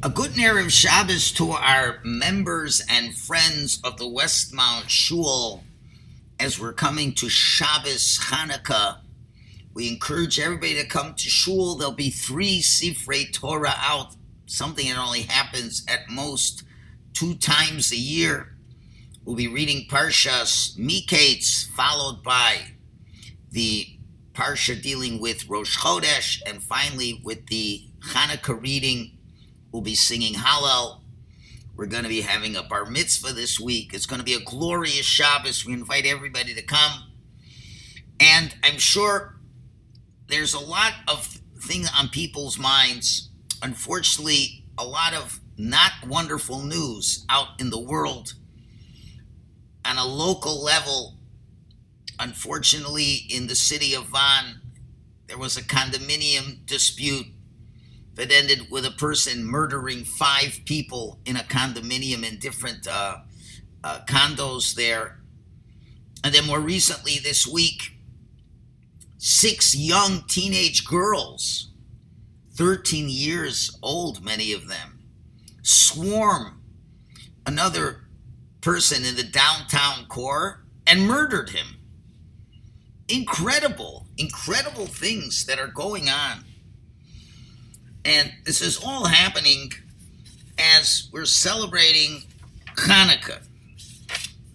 A good Erev Shabbos to our members and friends of the Westmount Shul as we're coming to Shabbos Hanukkah. We encourage everybody to come to Shul. There'll be three Sifrei Torah out, something that only happens at most two times a year. We'll be reading Parshas Miketz, followed by the Parsha dealing with Rosh Chodesh, and finally with the Hanukkah reading We'll be singing Hallel. We're going to be having a bar mitzvah this week. It's going to be a glorious Shabbos. We invite everybody to come. And I'm sure there's a lot of things on people's minds. Unfortunately, a lot of not wonderful news out in the world on a local level. Unfortunately, in the city of Vaughan, there was a condominium dispute that ended with a person murdering five people in a condominium in different uh, uh, condos there. And then more recently this week, six young teenage girls, 13 years old, many of them, swarm another person in the downtown core and murdered him. Incredible, incredible things that are going on and this is all happening as we're celebrating Hanukkah.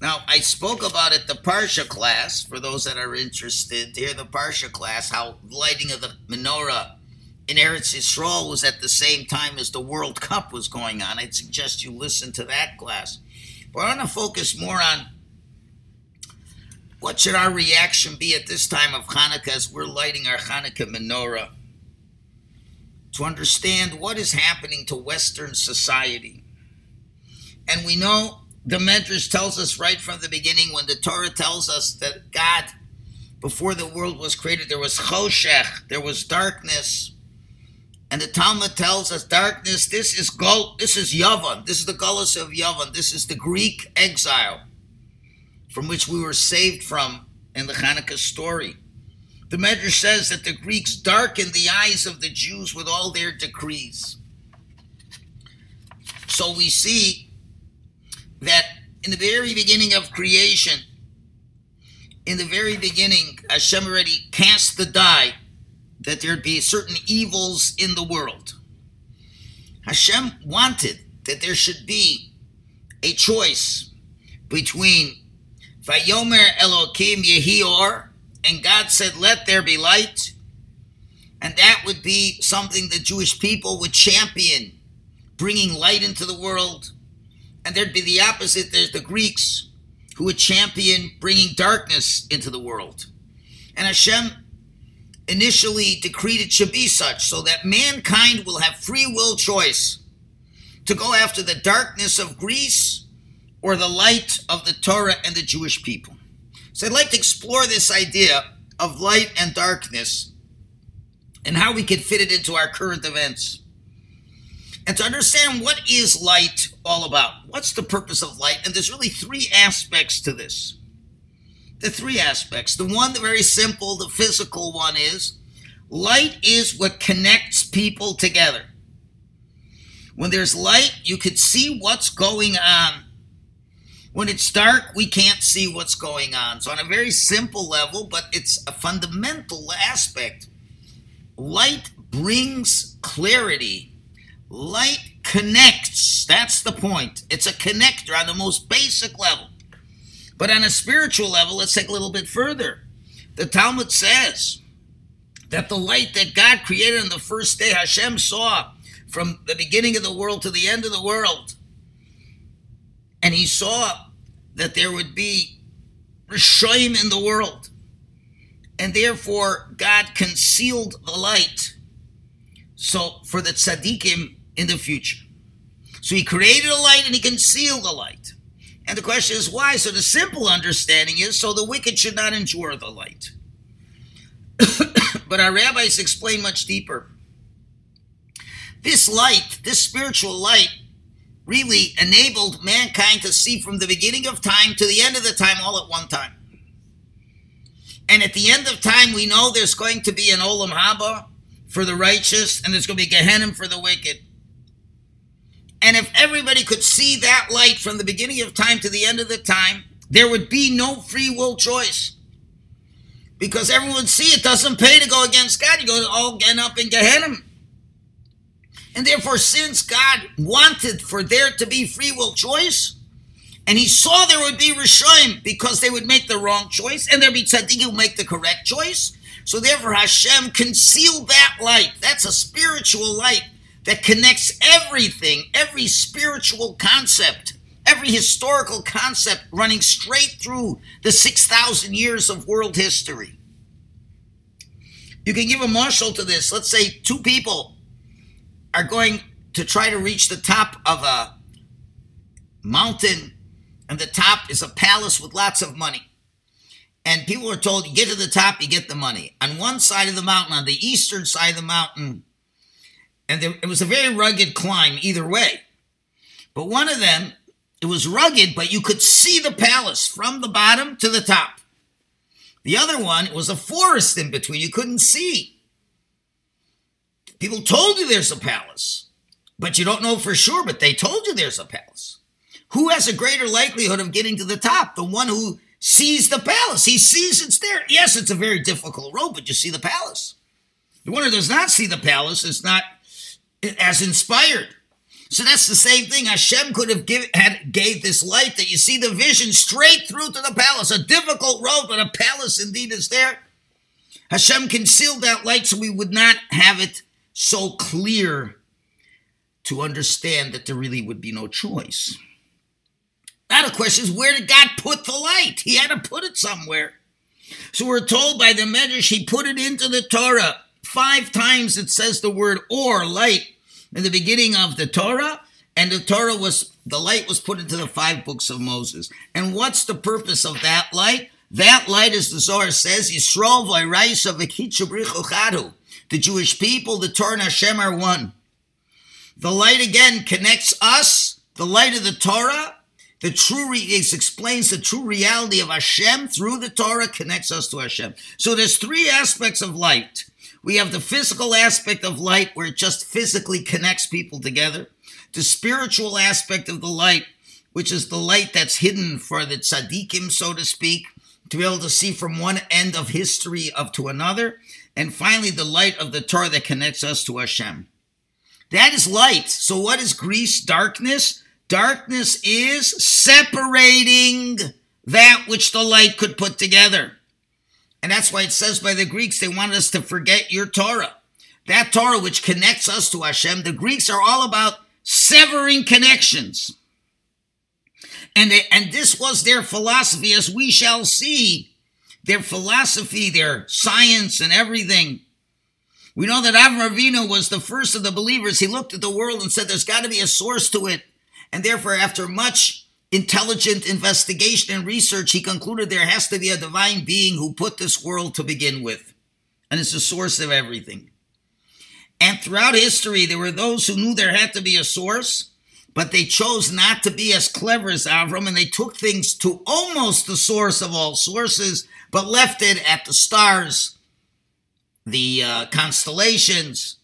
Now, I spoke about it the Parsha class, for those that are interested to hear the Parsha class, how lighting of the menorah in Eretz Yisrael was at the same time as the World Cup was going on. I'd suggest you listen to that class. But I want to focus more on what should our reaction be at this time of Hanukkah as we're lighting our Hanukkah menorah to understand what is happening to Western society. And we know the Medrash tells us right from the beginning when the Torah tells us that God, before the world was created, there was choshech, there was darkness. And the Talmud tells us darkness, this is Gol, this is Yavan, this is the Gullus of Yavan, this is the Greek exile from which we were saved from in the Hanukkah story. The Medrash says that the Greeks darkened the eyes of the Jews with all their decrees. So we see that in the very beginning of creation, in the very beginning, Hashem already cast the die that there'd be certain evils in the world. Hashem wanted that there should be a choice between Vayomer Elokim Yehi Or and God said, Let there be light. And that would be something the Jewish people would champion, bringing light into the world. And there'd be the opposite. There's the Greeks who would champion bringing darkness into the world. And Hashem initially decreed it should be such so that mankind will have free will choice to go after the darkness of Greece or the light of the Torah and the Jewish people. So I'd like to explore this idea of light and darkness and how we can fit it into our current events. And to understand what is light all about? What's the purpose of light? And there's really three aspects to this. The three aspects. The one, the very simple, the physical one is light is what connects people together. When there's light, you could see what's going on when it's dark, we can't see what's going on. So, on a very simple level, but it's a fundamental aspect, light brings clarity. Light connects. That's the point. It's a connector on the most basic level. But on a spiritual level, let's take a little bit further. The Talmud says that the light that God created on the first day, Hashem saw from the beginning of the world to the end of the world, and he saw that there would be Rishoim in the world. And therefore, God concealed the light so for the tzaddikim in the future. So he created a light and he concealed the light. And the question is why? So the simple understanding is so the wicked should not endure the light. but our rabbis explain much deeper. This light, this spiritual light, really enabled mankind to see from the beginning of time to the end of the time all at one time. And at the end of time, we know there's going to be an Olam Haba for the righteous, and there's going to be Gehenna for the wicked. And if everybody could see that light from the beginning of time to the end of the time, there would be no free will choice. Because everyone would see it doesn't pay to go against God. You go all end up in Gehenna. And therefore, since God wanted for there to be free will choice, and he saw there would be Rishoim because they would make the wrong choice, and there'd be tzaddikim who make the correct choice. So therefore, Hashem concealed that light. That's a spiritual light that connects everything, every spiritual concept, every historical concept running straight through the 6,000 years of world history. You can give a mashal to this. Let's say two people are going to try to reach the top of a mountain, and the top is a palace with lots of money. And people are told, you get to the top, you get the money. On one side of the mountain, on the eastern side of the mountain, and there, it was a very rugged climb either way. But one of them, it was rugged, but you could see the palace from the bottom to the top. The other one, it was a forest in between. You couldn't see. People told you there's a palace, but you don't know for sure, but they told you there's a palace. Who has a greater likelihood of getting to the top? The one who sees the palace. He sees it's there. Yes, it's a very difficult road, but you see the palace. The one who does not see the palace is not as inspired. So that's the same thing. Hashem could have give, had gave this light that you see the vision straight through to the palace. A difficult road, but a palace indeed is there. Hashem concealed that light so we would not have it so clear to understand that there really would be no choice. Now the question is, where did God put the light? He had to put it somewhere. So we're told by the Medrash, he put it into the Torah. Five times it says the word or, light, in the beginning of the Torah, and the Torah was the light was put into the five books of Moses. And what's the purpose of that light? That light, as the Zohar says, Yisrael v'Oraisa v'kitchabrichu The Jewish people, the Torah and Hashem are one. The light again connects us, the light of the Torah, the true re- explains the true reality of Hashem through the Torah connects us to Hashem. So there's three aspects of light. We have the physical aspect of light where it just physically connects people together. The spiritual aspect of the light, which is the light that's hidden for the tzaddikim, so to speak, to be able to see from one end of history up to another. And finally, the light of the Torah that connects us to Hashem. That is light. So what is Greece Darkness? Darkness is separating that which the light could put together. And that's why it says by the Greeks, they want us to forget your Torah. That Torah which connects us to Hashem, the Greeks are all about severing connections. And, they, and this was their philosophy, as we shall see. Their philosophy, their science, and everything. We know that Avram Avinu was the first of the believers. He looked at the world and said, There's got to be a source to it. And therefore, after much intelligent investigation and research, he concluded there has to be a divine being who put this world to begin with. And it's the source of everything. And throughout history, there were those who knew there had to be a source, but they chose not to be as clever as Avram, and they took things to almost the source of all sources, but left it at the stars, the uh, constellations,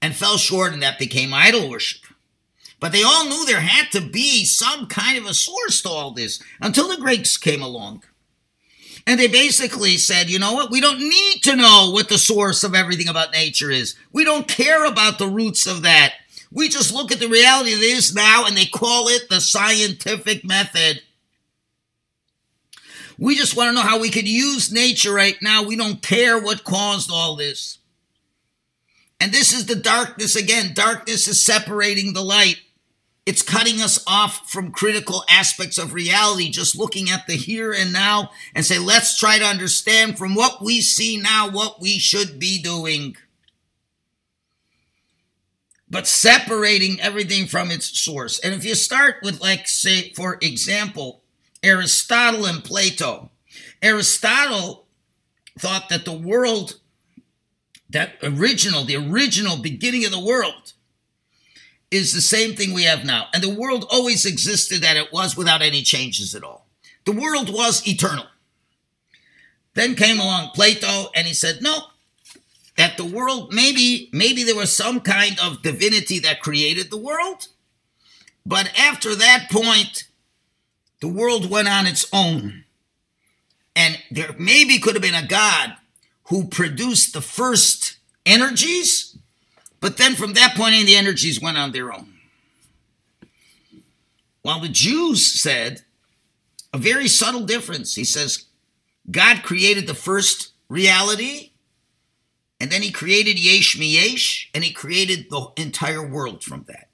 and fell short, and that became idol worship. But they all knew there had to be some kind of a source to all this until the Greeks came along. And they basically said, you know what? We don't need to know what the source of everything about nature is. We don't care about the roots of that. We just look at the reality that is now and they call it the scientific method. We just want to know how we could use nature right now. We don't care what caused all this. And this is the darkness again. Darkness is separating the light. It's cutting us off from critical aspects of reality, just looking at the here and now and say, let's try to understand from what we see now what we should be doing. But separating everything from its source. And if you start with, like, say, for example, Aristotle and Plato, Aristotle thought that the world, that original, the original beginning of the world, is the same thing we have now. And the world always existed that it was without any changes at all. The world was eternal. Then came along Plato and he said, no, that the world, maybe, maybe there was some kind of divinity that created the world. But after that point, the world went on its own. And there maybe could have been a God who produced the first energies, but then from that point on, the energies went on their own. While the Jews said a very subtle difference. He says, God created the first reality, and then he created Yesh Miyesh, and he created the entire world from that.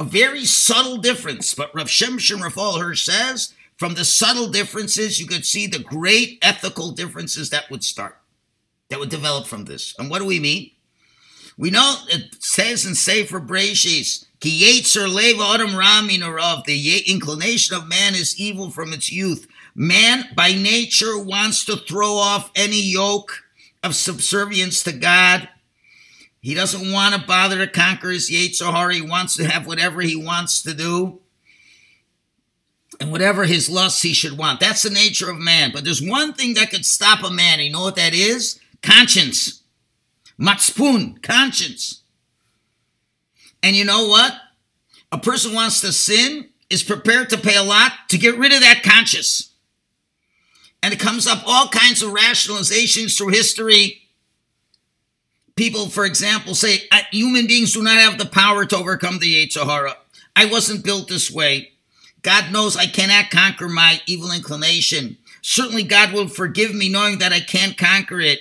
A very subtle difference, but Rav Shimshon Raphael Hirsch says, from the subtle differences, you could see the great ethical differences that would start, that would develop from this. And what do we mean? We know it says in Sefer Breshis, Ki Yetzer Lev Adam Ramin of the inclination of man is evil from its youth. Man by nature wants to throw off any yoke of subservience to God. He doesn't want to bother to conquer his Yetzer Hara. He wants to have whatever he wants to do. And whatever his lusts he should want. That's the nature of man. But there's one thing that could stop a man. You know what that is? Conscience. Matspun, conscience. And you know what? A person wants to sin is prepared to pay a lot to get rid of that conscience. And it comes up all kinds of rationalizations through history. People, for example, say human beings do not have the power to overcome the Yetzer Hara. I wasn't built this way. God knows I cannot conquer my evil inclination. Certainly, God will forgive me knowing that I can't conquer it.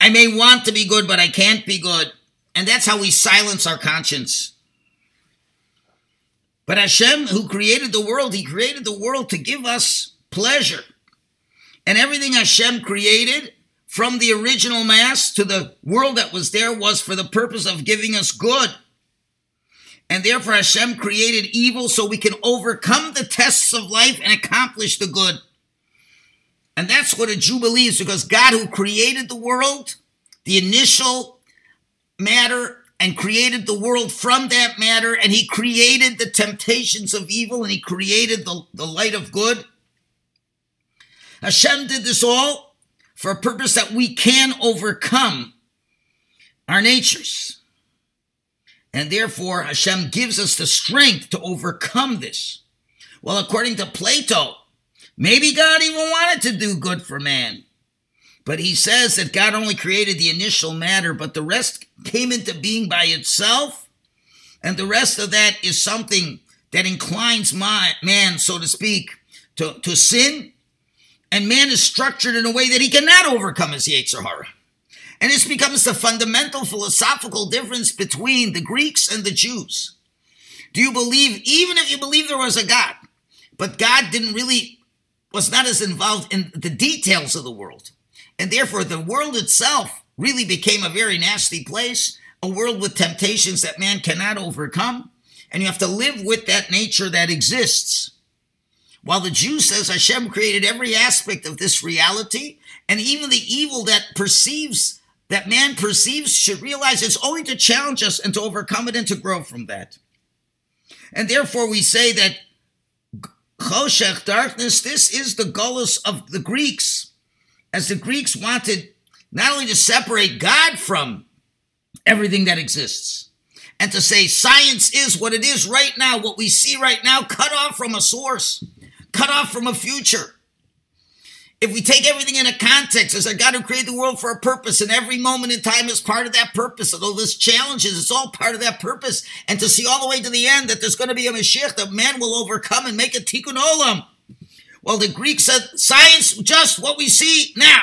I may want to be good, but I can't be good. And that's how we silence our conscience. But Hashem, who created the world, He created the world to give us pleasure. And everything Hashem created, from the original mass to the world that was there, was for the purpose of giving us good. And therefore, Hashem created evil so we can overcome the tests of life and accomplish the good. And that's what a Jew believes because God, who created the world, the initial matter, and created the world from that matter, and he created the temptations of evil, and he created the, the light of good. Hashem did this all for a purpose that we can overcome our natures. And therefore, Hashem gives us the strength to overcome this. Well, according to Plato, Maybe God even wanted to do good for man. But he says that God only created the initial matter, but the rest came into being by itself. And the rest of that is something that inclines my, man, so to speak, to, to sin. And man is structured in a way that he cannot overcome his Yetzer Hara. And this becomes the fundamental philosophical difference between the Greeks and the Jews. Do you believe, even if you believe there was a God, but God didn't really was not as involved in the details of the world. And therefore, the world itself really became a very nasty place, a world with temptations that man cannot overcome. And you have to live with that nature that exists. While the Jew says Hashem created every aspect of this reality, and even the evil that perceives, that man perceives, should realize it's only to challenge us and to overcome it and to grow from that. And therefore, we say that Choshech, darkness, this is the gullus of the Greeks. As the Greeks wanted not only to separate God from everything that exists, and to say science is what it is right now, what we see right now, cut off from a source, cut off from a future if we take everything in a context as a God who created the world for a purpose, and every moment in time is part of that purpose, and all this challenges, it's all part of that purpose. And to see all the way to the end that there's going to be a Mashiach that man will overcome and make a tikkun olam. Well, the Greeks said science just what we see now.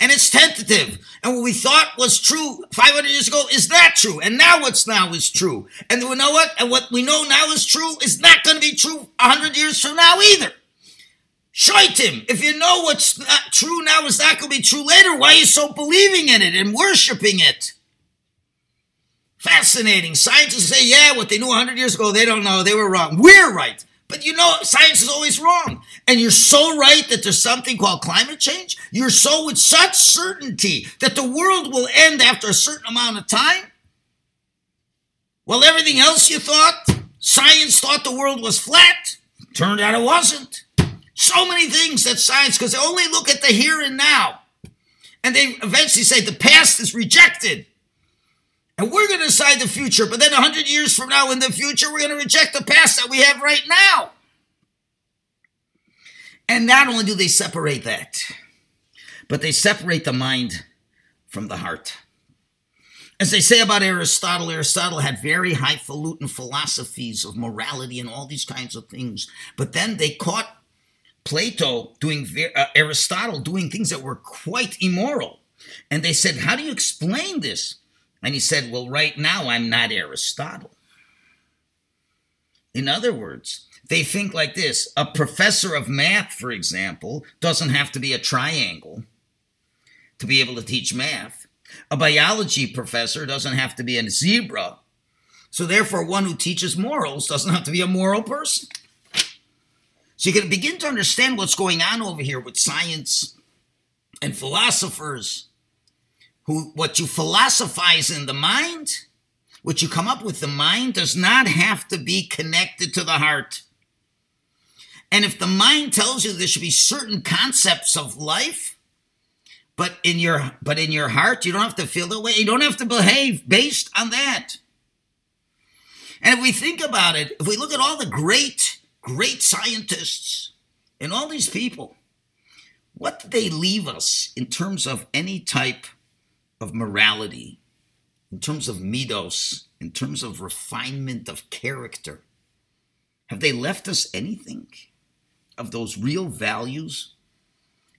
And it's tentative. And what we thought was true 500 years ago is not true. And now what's now is true. And we know what? And what we know now is true is not going to be true 100 years from now either. Shaitim, if you know what's not true now is not going to be true later, why are you so believing in it and worshiping it? Fascinating. Scientists say, yeah, what they knew 100 years ago, they don't know. They were wrong. We're right. But you know, science is always wrong. And you're so right that there's something called climate change. You're so with such certainty that the world will end after a certain amount of time. Well, everything else you thought, science thought the world was flat. Turned out it wasn't. So many things that science, because they only look at the here and now. And they eventually say the past is rejected. And we're going to decide the future, but then 100 years from now in the future, we're going to reject the past that we have right now. And not only do they separate that, but they separate the mind from the heart. As they say about Aristotle, Aristotle had very highfalutin philosophies of morality and all these kinds of things. But then they caught Plato doing, uh, Aristotle doing things that were quite immoral. And they said, How do you explain this? And he said, Well, right now I'm not Aristotle. In other words, they think like this a professor of math, for example, doesn't have to be a triangle to be able to teach math. A biology professor doesn't have to be a zebra. So, therefore, one who teaches morals doesn't have to be a moral person. So, you can begin to understand what's going on over here with science and philosophers who what you philosophize in the mind, what you come up with the mind, does not have to be connected to the heart. And if the mind tells you there should be certain concepts of life, but in your but in your heart you don't have to feel that way. You don't have to behave based on that. And if we think about it, if we look at all the great, great scientists and all these people, what did they leave us in terms of any type of morality, in terms of midos, in terms of refinement of character? Have they left us anything of those real values?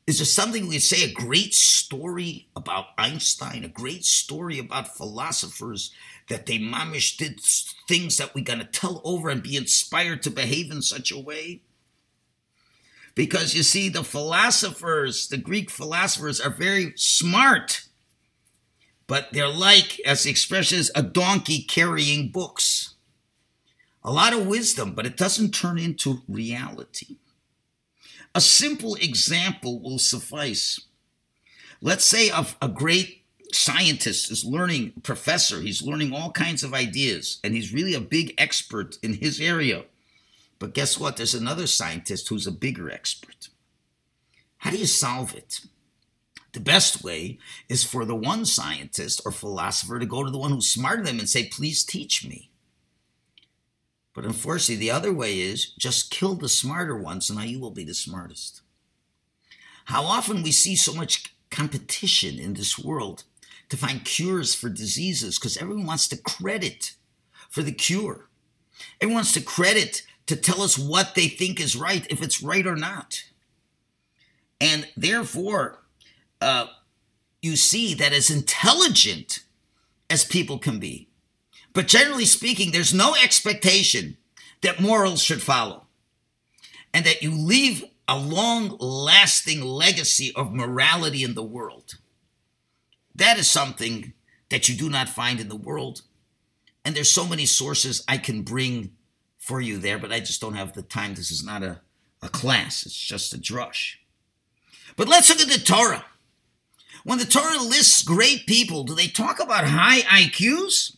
Is there something we say a great story about Einstein, a great story about philosophers that they mamish did things that we're going to tell over and be inspired to behave in such a way? Because you see, the philosophers, the Greek philosophers, are very smart but they're like, as the expression is, a donkey carrying books. A lot of wisdom, but it doesn't turn into reality. A simple example will suffice. Let's say a, a great scientist is learning, professor, he's learning all kinds of ideas, and he's really a big expert in his area. But guess what? There's another scientist who's a bigger expert. How do you solve it? The best way is for the one scientist or philosopher to go to the one who's smarter than them and say, please teach me. But unfortunately, the other way is just kill the smarter ones, and now you will be the smartest. How often we see so much competition in this world to find cures for diseases because everyone wants to credit for the cure. Everyone wants to credit to tell us what they think is right, if it's right or not. And therefore, uh, you see that as intelligent as people can be, but generally speaking, there's no expectation that morals should follow and that you leave a long lasting legacy of morality in the world. That is something that you do not find in the world. And there's so many sources I can bring for you there, but I just don't have the time. This is not a, a class, it's just a drush. But let's look at the Torah. When the Torah lists great people, do they talk about high IQs?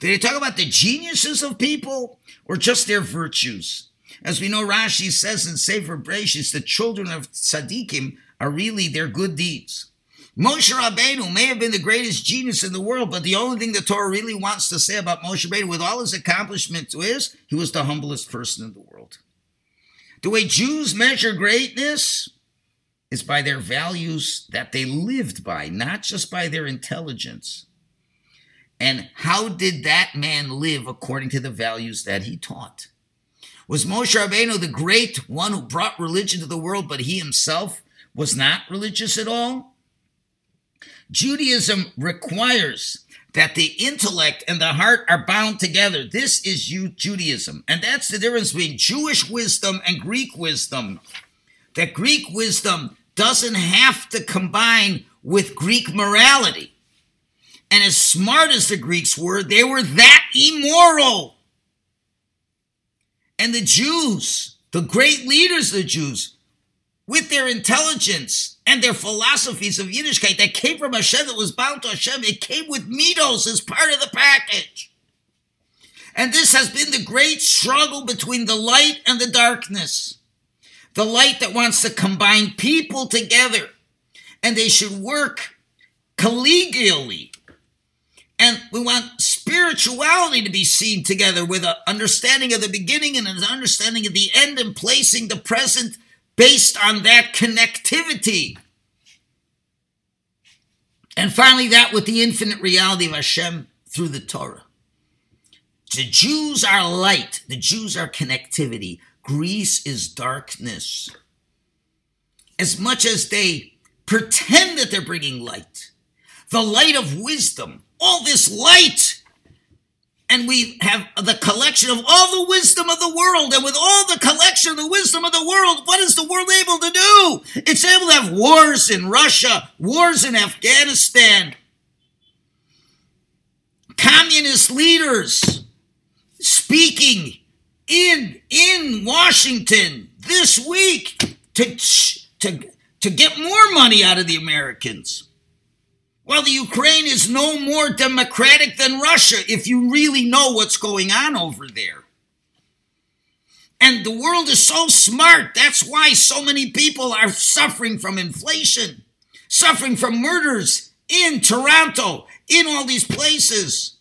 Do they talk about the geniuses of people or just their virtues? As we know, Rashi says in Sefer Bereshis, the children of tzaddikim are really their good deeds. Moshe Rabbeinu may have been the greatest genius in the world, but the only thing the Torah really wants to say about Moshe Rabbeinu, with all his accomplishments, is he was the humblest person in the world. The way Jews measure greatness is by their values that they lived by, not just by their intelligence. And how did that man live according to the values that he taught? Was Moshe Rabbeinu the great one who brought religion to the world, but he himself was not religious at all? Judaism requires that the intellect and the heart are bound together. This is Judaism. And that's the difference between Jewish wisdom and Greek wisdom that Greek wisdom doesn't have to combine with Greek morality. And as smart as the Greeks were, they were that immoral. And the Jews, the great leaders of the Jews, with their intelligence and their philosophies of Yiddishkeit that came from Hashem, that was bound to Hashem, it came with midos as part of the package. And this has been the great struggle between the light and the darkness the light that wants to combine people together, and they should work collegially And we want spirituality to be seen together with an understanding of the beginning and an understanding of the end and placing the present based on that connectivity. And finally, that with the infinite reality of Hashem through the Torah. The Jews are light, the Jews are connectivity. Greece is darkness. As much as they pretend that they're bringing light, the light of wisdom, all this light. And we have the collection of all the wisdom of the world. And with all the collection of the wisdom of the world, what is the world able to do? It's able to have wars in Russia, wars in Afghanistan, communist leaders speaking in in Washington this week to to to get more money out of the Americans. Well, the Ukraine is no more democratic than Russia if you really know what's going on over there. And the world is so smart. That's why so many people are suffering from inflation, suffering from murders in Toronto, in all these places.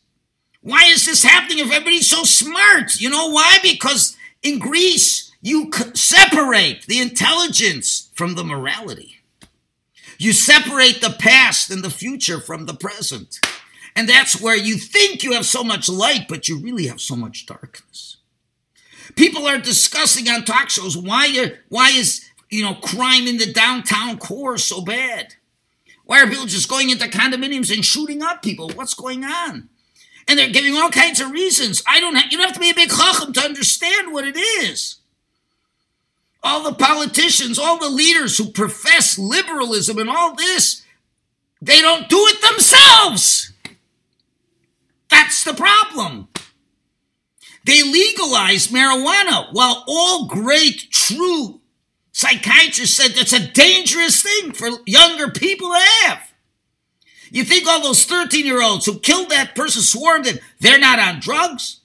Why is this happening if everybody's so smart? You know why? Because in Greece, you separate the intelligence from the morality. You separate the past and the future from the present. And that's where you think you have so much light, but you really have so much darkness. People are discussing on talk shows why, why is you know crime in the downtown core so bad? Why are people just going into condominiums and shooting up people? What's going on? And they're giving all kinds of reasons. I don't have, you don't have to be a big chacham to understand what it is all the politicians, all the leaders who profess liberalism and all this, they don't do it themselves. That's the problem. They legalize marijuana while all great, true psychiatrists said that's a dangerous thing for younger people to have. You think all those 13 year olds who killed that person swarmed in, they're not on drugs?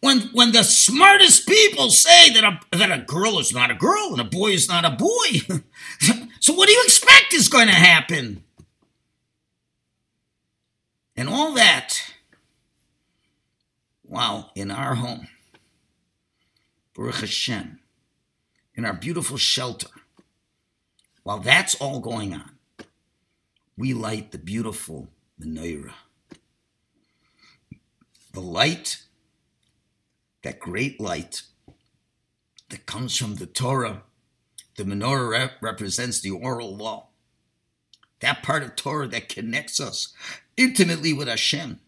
when when the smartest people say that a that a girl is not a girl and a boy is not a boy. so what do you expect is going to happen? And all that while in our home, Baruch Hashem, in our beautiful shelter, while that's all going on, we light the beautiful menorah. The light that great light that comes from the Torah. The menorah rep- represents the oral law. That part of Torah that connects us intimately with Hashem,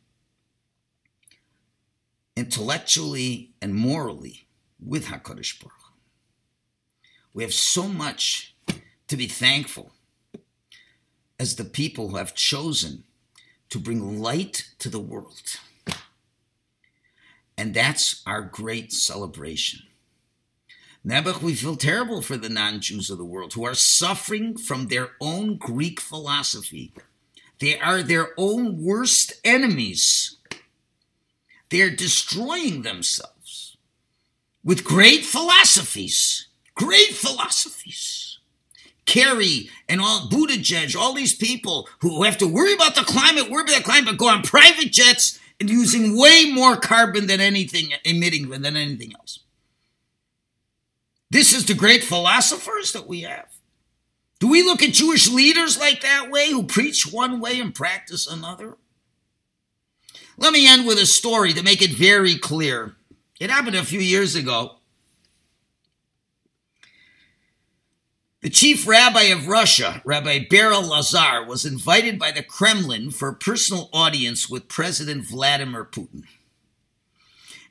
intellectually and morally with Hakadosh Baruch. We have so much to be thankful as the people who have chosen to bring light to the world. And that's our great celebration. Nebuch, we feel terrible for the non Jews of the world who are suffering from their own Greek philosophy. They are their own worst enemies. They're destroying themselves with great philosophies. Great philosophies. Kerry and all Buttigieg, all these people who have to worry about the climate, worry about the climate, go on private jets and using way more carbon than anything, emitting than anything else. This is the great philosophers that we have. Do we look at Jewish leaders like that way, who preach one way and practice another? Let me end with a story to make it very clear. It happened a few years ago. The chief rabbi of Russia, Rabbi Berel Lazar, was invited by the Kremlin for a personal audience with President Vladimir Putin.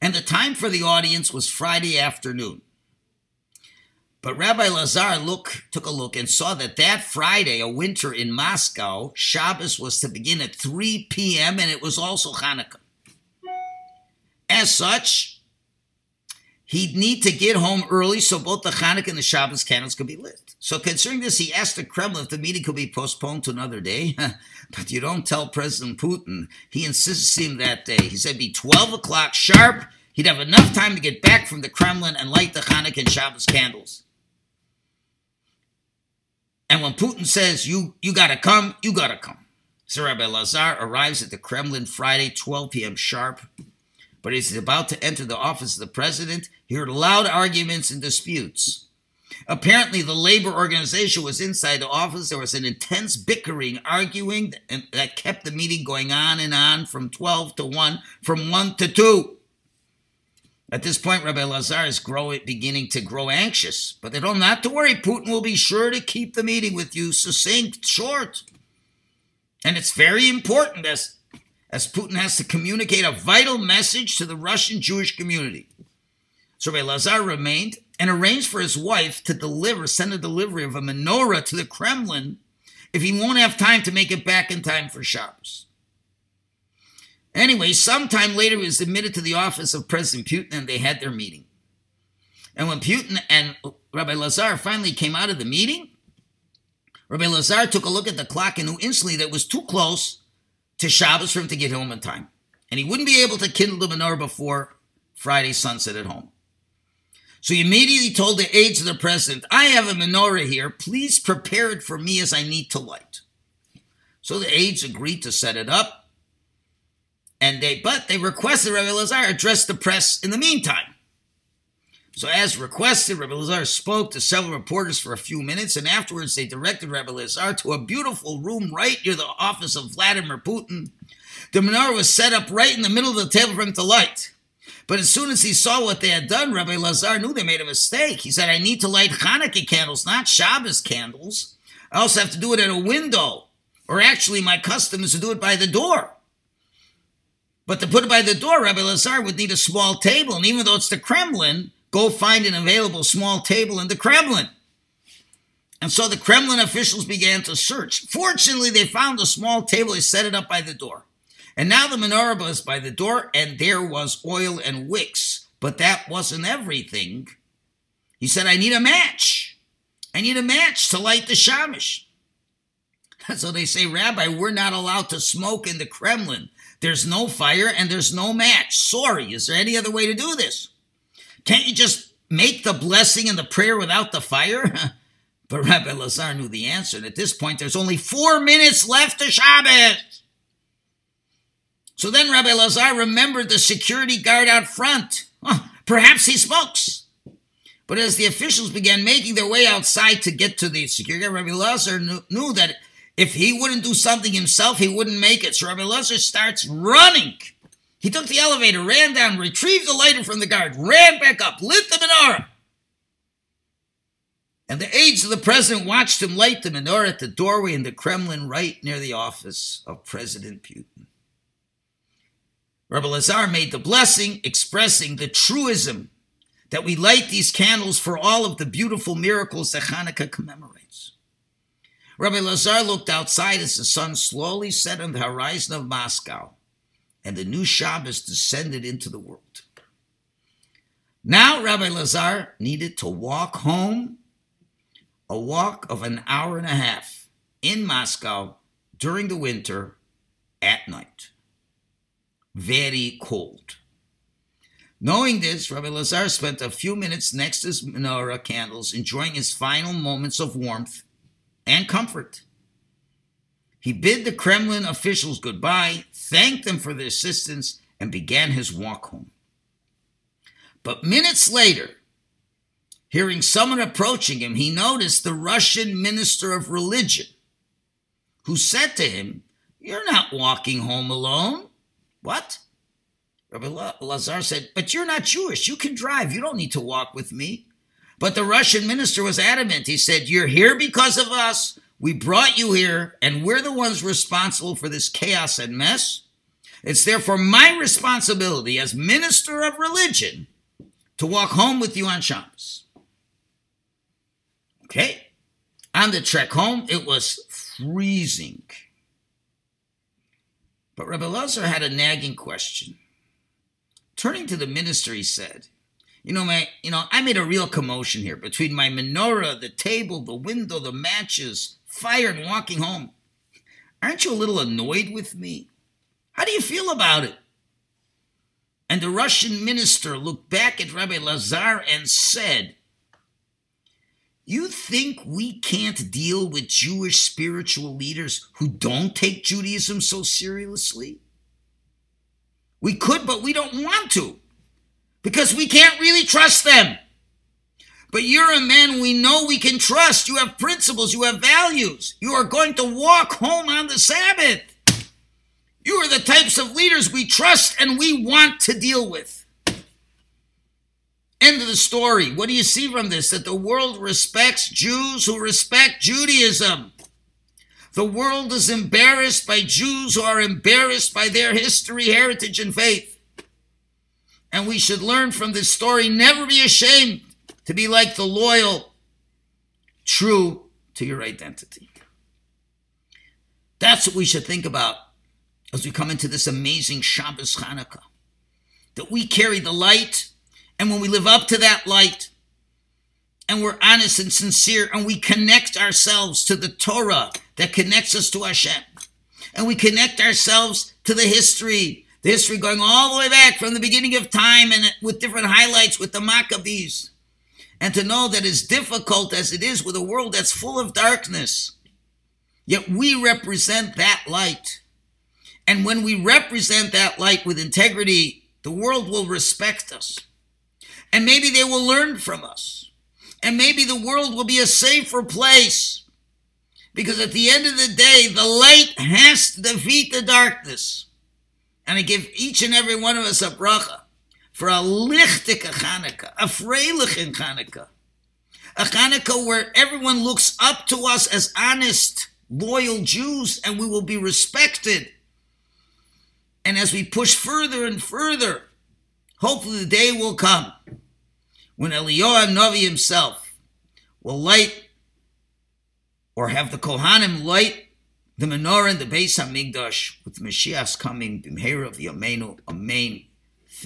And the time for the audience was Friday afternoon. But Rabbi Lazar look, took a look and saw that that Friday, a winter in Moscow, Shabbos was to begin at 3 p.m. and it was also Hanukkah. As such, he'd need to get home early so both the Hanukkah and the Shabbos candles could be lit. So, considering this, he asked the Kremlin if the meeting could be postponed to another day. but you don't tell President Putin. He insisted him that day. He said be 12 o'clock sharp. He'd have enough time to get back from the Kremlin and light the Hanukkah and Shabbos candles. And when Putin says, you, you got to come, you got to come. So Rabbi Lazar arrives at the Kremlin Friday, 12 p.m. sharp. But he's about to enter the office of the president, he heard loud arguments and disputes. Apparently, the labor organization was inside the office. There was an intense bickering, arguing, that kept the meeting going on and on from 12 to 1, from 1 to 2. At this point, Rabbi Lazar is growing, beginning to grow anxious, but they don't not to worry. Putin will be sure to keep the meeting with you succinct, short. And it's very important as, as Putin has to communicate a vital message to the Russian Jewish community. So Rabbi Lazar remained and arranged for his wife to deliver, send a delivery of a menorah to the Kremlin if he won't have time to make it back in time for Shabbos. Anyway, sometime later, he was admitted to the office of President Putin and they had their meeting. And when Putin and Rabbi Lazar finally came out of the meeting, Rabbi Lazar took a look at the clock and knew instantly that it was too close to Shabbos for him to get home in time. And he wouldn't be able to kindle the menorah before Friday sunset at home. So he immediately told the aides of the president, I have a menorah here. Please prepare it for me as I need to light. So the aides agreed to set it up. And they, but they requested Rabbi Lazar address the press in the meantime. So, as requested, Rabbi Lazar spoke to several reporters for a few minutes, and afterwards they directed Rabbi Lazar to a beautiful room right near the office of Vladimir Putin. The menorah was set up right in the middle of the table for him to light. But as soon as he saw what they had done, Rabbi Lazar knew they made a mistake. He said, I need to light Hanukkah candles, not Shabbos candles. I also have to do it at a window. Or actually, my custom is to do it by the door. But to put it by the door, Rabbi Lazar would need a small table. And even though it's the Kremlin, go find an available small table in the Kremlin. And so the Kremlin officials began to search. Fortunately, they found a small table. They set it up by the door. And now the menorah was by the door, and there was oil and wicks. But that wasn't everything. He said, I need a match. I need a match to light the shamish. So they say, Rabbi, we're not allowed to smoke in the Kremlin. There's no fire and there's no match. Sorry, is there any other way to do this? Can't you just make the blessing and the prayer without the fire? but Rabbi Lazar knew the answer. And at this point, there's only four minutes left to Shabbos. So then Rabbi Lazar remembered the security guard out front. perhaps he smokes. But as the officials began making their way outside to get to the security guard, Rabbi Lazar knew, knew that if he wouldn't do something himself, he wouldn't make it. So Rabbi Lazar starts running. He took the elevator, ran down, retrieved the lighter from the guard, ran back up, lit the menorah. And the aides of the president watched him light the menorah at the doorway in the Kremlin right near the office of President Putin. Rabbi Lazar made the blessing expressing the truism that we light these candles for all of the beautiful miracles that Hanukkah commemorates. Rabbi Lazar looked outside as the sun slowly set on the horizon of Moscow, and the new Shabbos descended into the world. Now Rabbi Lazar needed to walk home, a walk of an hour and a half in Moscow during the winter at night. Very cold. Knowing this, Rabbi Lazar spent a few minutes next to his menorah candles, enjoying his final moments of warmth and comfort. He bid the Kremlin officials goodbye, thanked them for their assistance, and began his walk home. But minutes later, hearing someone approaching him, he noticed the Russian minister of religion, who said to him, You're not walking home alone. What? Rabbi Lazar said, But you're not Jewish. You can drive. You don't need to walk with me. But the Russian minister was adamant. He said, You're here because of us. We brought you here, and we're the ones responsible for this chaos and mess. It's therefore my responsibility as minister of religion to walk home with you on Shabbos. Okay. On the trek home, it was freezing. But Rabbi Lazar had a nagging question. Turning to the minister, he said, you know, my, you know, I made a real commotion here between my menorah, the table, the window, the matches, fire, and walking home. Aren't you a little annoyed with me? How do you feel about it? And the Russian minister looked back at Rabbi Lazar and said, You think we can't deal with Jewish spiritual leaders who don't take Judaism so seriously? We could, but we don't want to because we can't really trust them. But you're a man we know we can trust. You have principles, you have values. You are going to walk home on the Sabbath. You are the types of leaders we trust and we want to deal with. End of the story. What do you see from this? That the world respects Jews who respect Judaism. The world is embarrassed by Jews who are embarrassed by their history, heritage, and faith. And we should learn from this story never be ashamed to be like the loyal, true to your identity. That's what we should think about as we come into this amazing Shabbos Chanukah. That we carry the light, and when we live up to that light, and we're honest and sincere, and we connect ourselves to the Torah that connects us to Hashem, and we connect ourselves to the history, the history going all the way back from the beginning of time, and with different highlights with the Maccabees, and to know that as difficult as it is with a world that's full of darkness, yet we represent that light. And when we represent that light with integrity, the world will respect us. And maybe they will learn from us. And maybe the world will be a safer place. Because at the end of the day, the light has to defeat the darkness. And I give each and every one of us a bracha for a lichtige Chanukah, a freilichen Chanukah. A Chanukah where everyone looks up to us as honest, loyal Jews and we will be respected and as we push further and further, hopefully the day will come when Eliyahu Navi himself will light or have the Kohanim light the menorah in the Beis Hamikdash with Mashiach's coming, Bimheira v'Yameinu, Amen.